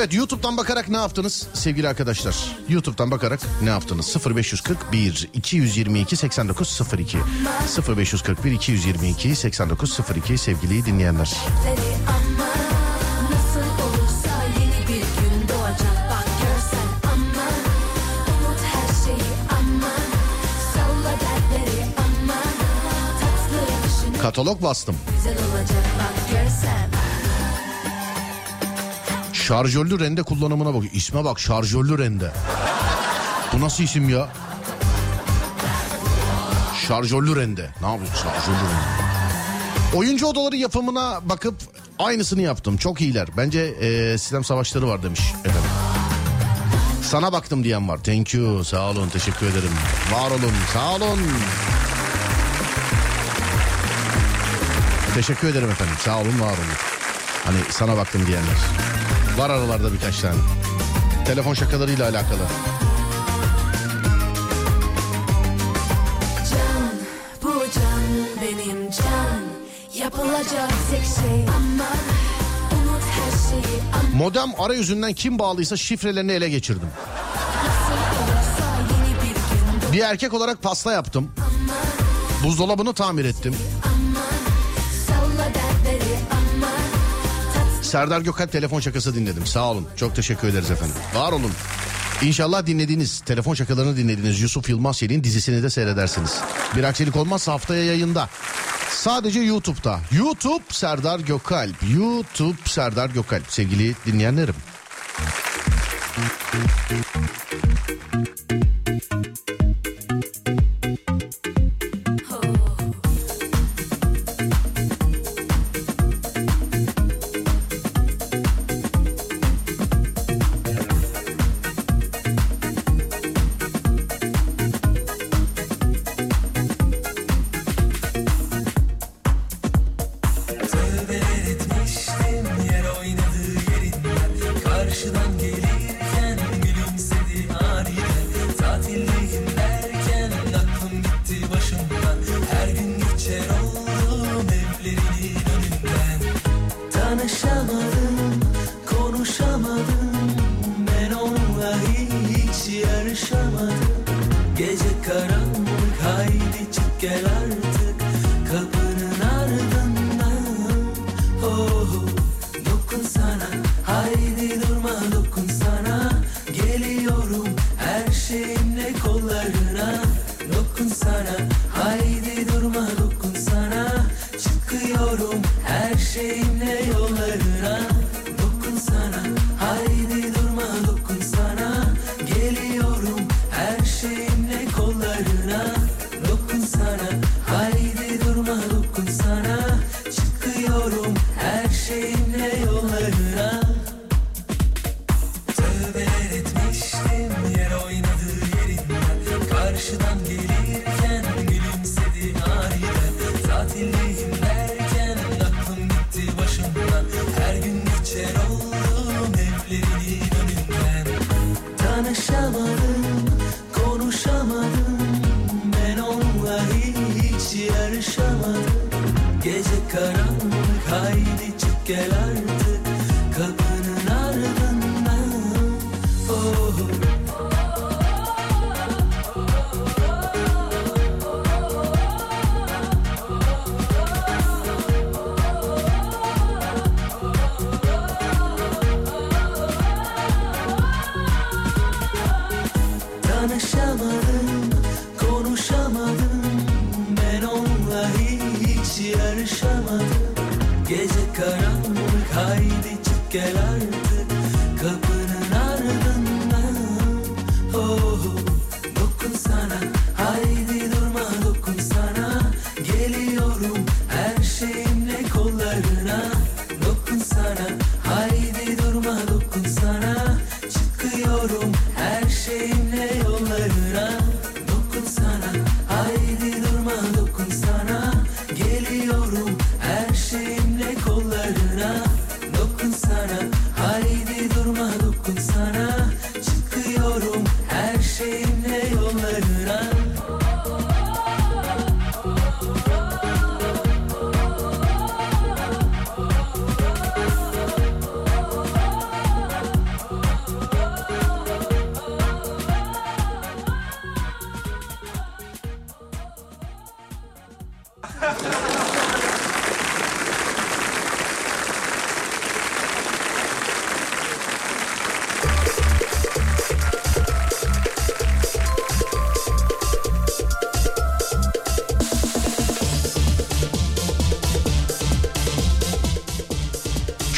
Evet YouTube YouTube'dan bakarak ne yaptınız sevgili arkadaşlar? YouTube'dan bakarak ne yaptınız? 0541 222 8902 0541 222 8902 sevgili dinleyenler. Dertleri ama nasıl olursa Şarjörlü rende kullanımına bak. İsme bak şarjörlü rende. Bu nasıl isim ya? Şarjörlü rende. Ne yapıyorsun şarjörlü rende? Oyuncu odaları yapımına bakıp aynısını yaptım. Çok iyiler. Bence e, sistem savaşları var demiş efendim. Sana baktım diyen var. Thank you. Sağ olun. Teşekkür ederim. Var olun. Sağ olun. Teşekkür ederim efendim. Sağ olun, var olun. Hani sana baktım diyenler. Var aralarda birkaç tane. Telefon şakalarıyla alakalı. Can bu can benim can Yapılacak tek şey ama Unut her şeyi ama Modem arayüzünden kim bağlıysa şifrelerini ele geçirdim. Bir erkek olarak pasta yaptım. Buzdolabını tamir ettim. Serdar Gökalp telefon şakası dinledim. Sağ olun. Çok teşekkür ederiz efendim. Var olun. İnşallah dinlediğiniz, telefon şakalarını dinlediğiniz Yusuf Yılmaz Yel'in dizisini de seyredersiniz. Bir aksilik olmazsa haftaya yayında. Sadece YouTube'da. YouTube Serdar Gökalp. YouTube Serdar Gökalp. Sevgili dinleyenlerim.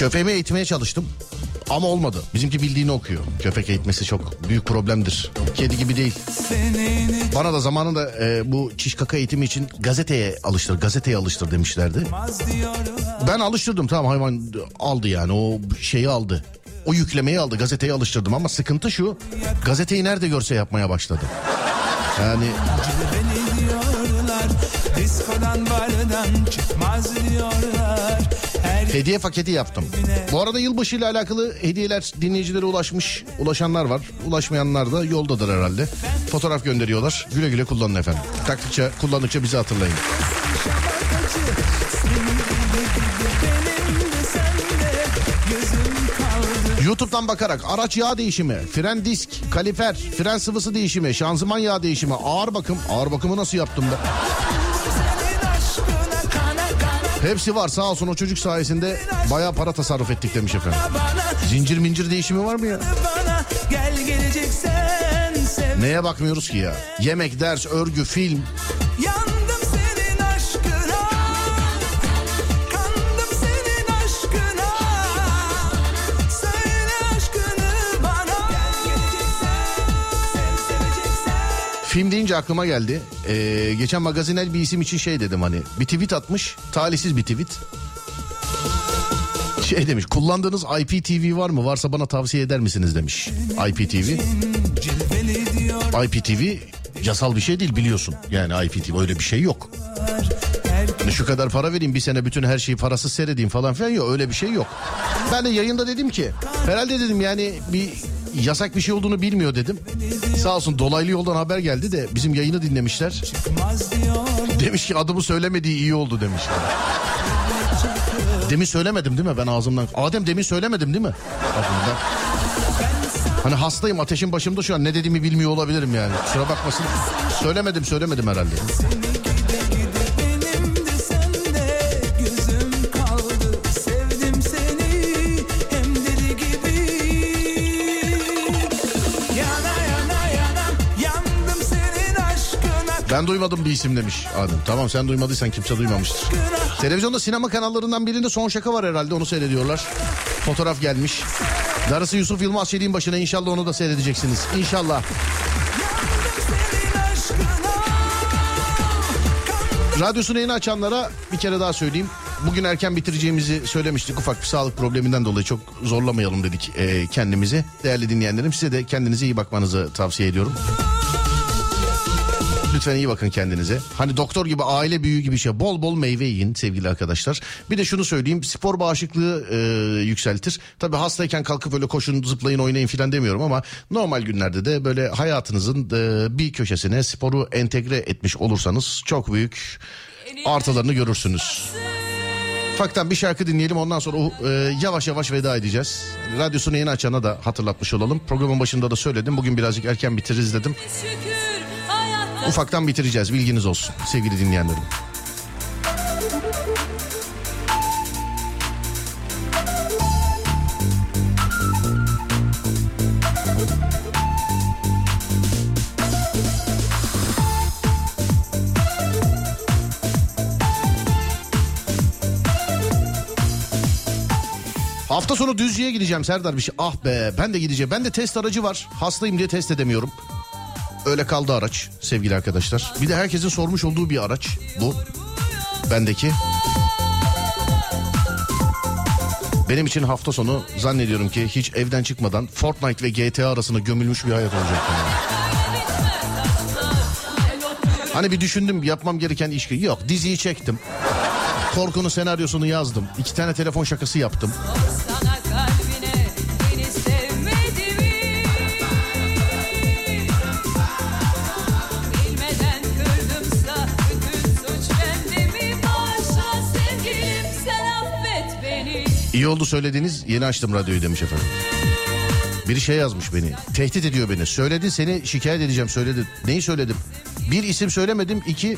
Köpeğimi eğitmeye çalıştım. Ama olmadı. Bizimki bildiğini okuyor. Köpek eğitmesi çok büyük problemdir. Kedi gibi değil. Bana da zamanında e, bu çiş kaka eğitimi için gazeteye alıştır, gazeteye alıştır demişlerdi. Ben alıştırdım tamam hayvan aldı yani o şeyi aldı. O yüklemeyi aldı gazeteyi alıştırdım ama sıkıntı şu gazeteyi nerede görse yapmaya başladı. Yani Diskodan bardan çıkmaz diyorlar hediye paketi yaptım. Bu arada yılbaşı ile alakalı hediyeler dinleyicilere ulaşmış. Ulaşanlar var. Ulaşmayanlar da yoldadır herhalde. Fotoğraf gönderiyorlar. Güle güle kullanın efendim. Taktıkça kullandıkça bizi hatırlayın. YouTube'dan bakarak araç yağ değişimi, fren disk, kalifer, fren sıvısı değişimi, şanzıman yağ değişimi, ağır bakım. Ağır bakımı nasıl yaptım ben? Hepsi var sağ olsun o çocuk sayesinde bayağı para tasarruf ettik demiş efendim. Zincir mincir değişimi var mı ya? Neye bakmıyoruz ki ya? Yemek, ders, örgü, film. Film deyince aklıma geldi. Ee, geçen magazinel bir isim için şey dedim hani. Bir tweet atmış. Talihsiz bir tweet. Şey demiş kullandığınız IPTV var mı? Varsa bana tavsiye eder misiniz demiş. IPTV. IPTV yasal bir şey değil biliyorsun. Yani IPTV öyle bir şey yok. Hani şu kadar para vereyim bir sene bütün her şeyi parasız seyredeyim falan filan yok öyle bir şey yok. Ben de yayında dedim ki herhalde dedim yani bir yasak bir şey olduğunu bilmiyor dedim. Sağ olsun dolaylı yoldan haber geldi de bizim yayını dinlemişler. Demiş ki adımı söylemediği iyi oldu demişler. Demin söylemedim değil mi ben ağzımdan? Adem demin söylemedim değil mi? Hani hastayım ateşim başımda şu an ne dediğimi bilmiyor olabilirim yani. Kusura bakmasın. Söylemedim söylemedim herhalde. Ben duymadım bir isim demiş Adem. Tamam sen duymadıysan kimse duymamıştır. Televizyonda sinema kanallarından birinde son şaka var herhalde onu seyrediyorlar. Fotoğraf gelmiş. Darısı Yusuf Yılmaz Çelik'in başına inşallah onu da seyredeceksiniz. İnşallah. Radyosunu yeni açanlara bir kere daha söyleyeyim. Bugün erken bitireceğimizi söylemiştik. Ufak bir sağlık probleminden dolayı çok zorlamayalım dedik e, kendimizi. Değerli dinleyenlerim size de kendinize iyi bakmanızı tavsiye ediyorum. Lütfen iyi bakın kendinize. Hani doktor gibi aile büyüğü gibi şey bol bol meyve yiyin sevgili arkadaşlar. Bir de şunu söyleyeyim spor bağışıklığı e, yükseltir. Tabii hastayken kalkıp öyle koşun zıplayın oynayın filan demiyorum ama normal günlerde de böyle hayatınızın e, bir köşesine sporu entegre etmiş olursanız çok büyük artılarını görürsünüz. Ufaktan bir şarkı dinleyelim ondan sonra o, e, yavaş yavaş veda edeceğiz. Radyosunu yeni açana da hatırlatmış olalım. Programın başında da söyledim bugün birazcık erken bitiririz dedim. Şükür Ufaktan bitireceğiz bilginiz olsun sevgili dinleyenlerim. Hafta sonu Düzce'ye gideceğim Serdar bir şey. Ah be ben de gideceğim. Ben de test aracı var. Hastayım diye test edemiyorum. Öyle kaldı araç sevgili arkadaşlar. Bir de herkesin sormuş olduğu bir araç bu. Bendeki. Benim için hafta sonu zannediyorum ki hiç evden çıkmadan Fortnite ve GTA arasında gömülmüş bir hayat olacak. Hani bir düşündüm yapmam gereken iş yok diziyi çektim. Korkunun senaryosunu yazdım. İki tane telefon şakası yaptım. İyi oldu söylediğiniz yeni açtım radyoyu demiş efendim. Biri şey yazmış beni. Tehdit ediyor beni. Söyledi seni şikayet edeceğim söyledi. Neyi söyledim? Bir isim söylemedim. iki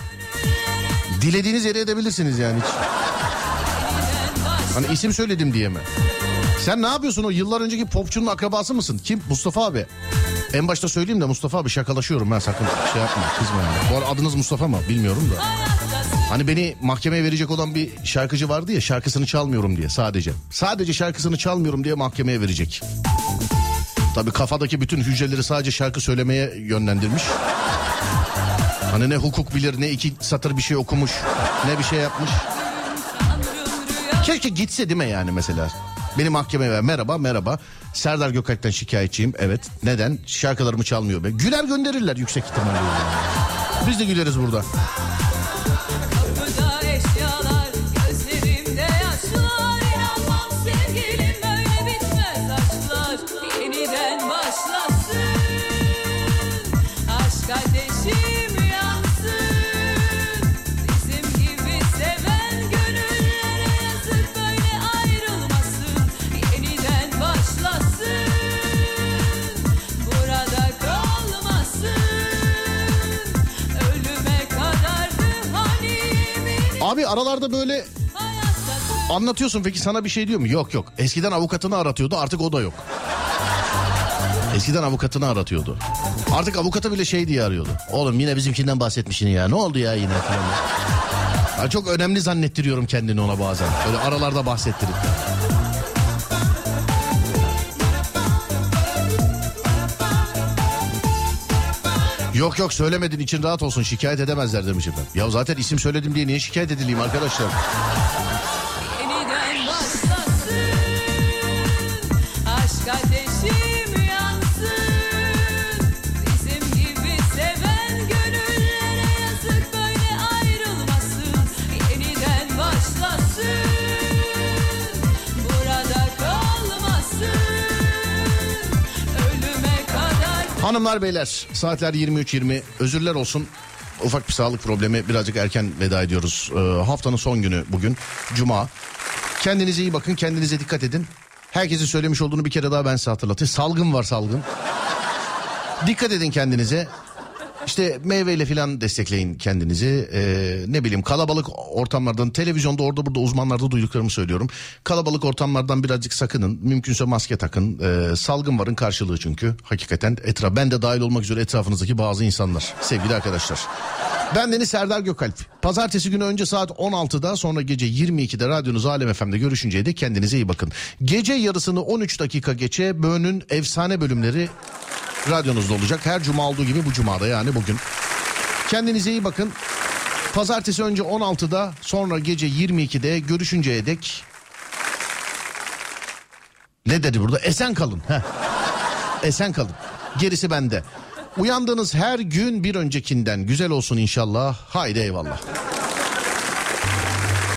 Dilediğiniz yere edebilirsiniz yani hiç. Hani isim söyledim diye mi? Sen ne yapıyorsun o yıllar önceki popçunun akrabası mısın? Kim? Mustafa abi. En başta söyleyeyim de Mustafa abi şakalaşıyorum ben sakın şey yapma kızma yani. Bu adınız Mustafa mı bilmiyorum da. Hani beni mahkemeye verecek olan bir şarkıcı vardı ya şarkısını çalmıyorum diye sadece. Sadece şarkısını çalmıyorum diye mahkemeye verecek. Tabii kafadaki bütün hücreleri sadece şarkı söylemeye yönlendirmiş. Hani ne hukuk bilir ne iki satır bir şey okumuş ne bir şey yapmış. Keşke gitse değil mi yani mesela? Beni mahkemeye ver. Merhaba merhaba. Serdar Gökalp'ten şikayetçiyim. Evet. Neden? Şarkılarımı çalmıyor. be. Güler gönderirler yüksek ihtimalle. Biz de güleriz burada. Aralarda böyle anlatıyorsun peki sana bir şey diyor mu? Yok yok. Eskiden avukatını aratıyordu artık o da yok. Eskiden avukatını aratıyordu. Artık avukatı bile şey diye arıyordu. Oğlum yine bizimkinden bahsetmişsin ya. Ne oldu ya yine falan. Ya çok önemli zannettiriyorum kendini ona bazen. Böyle aralarda bahsettirip. Yok yok söylemedin için rahat olsun şikayet edemezler demiş efendim. Ya zaten isim söyledim diye niye şikayet edileyim arkadaşlar? Hanımlar beyler saatler 23.20 özürler olsun. Ufak bir sağlık problemi birazcık erken veda ediyoruz. Ee, haftanın son günü bugün Cuma. Kendinize iyi bakın kendinize dikkat edin. Herkesin söylemiş olduğunu bir kere daha ben size hatırlatayım. Salgın var salgın. Dikkat edin kendinize. İşte meyveyle falan destekleyin kendinizi. Ee, ne bileyim kalabalık ortamlardan televizyonda orada burada uzmanlarda duyduklarımı söylüyorum. Kalabalık ortamlardan birazcık sakının. Mümkünse maske takın. Ee, salgın varın karşılığı çünkü. Hakikaten etraf ben de dahil olmak üzere etrafınızdaki bazı insanlar. Sevgili arkadaşlar. Ben Deniz Serdar Gökalp. Pazartesi günü önce saat 16'da sonra gece 22'de radyonuz Alem FM'de görüşünceye dek kendinize iyi bakın. Gece yarısını 13 dakika geçe Böğün'ün efsane bölümleri radyonuzda olacak. Her cuma olduğu gibi bu cumada yani bugün. Kendinize iyi bakın. Pazartesi önce 16'da sonra gece 22'de görüşünceye dek ne dedi burada? Esen kalın. Heh. Esen kalın. Gerisi bende. Uyandığınız her gün bir öncekinden güzel olsun inşallah. Haydi eyvallah.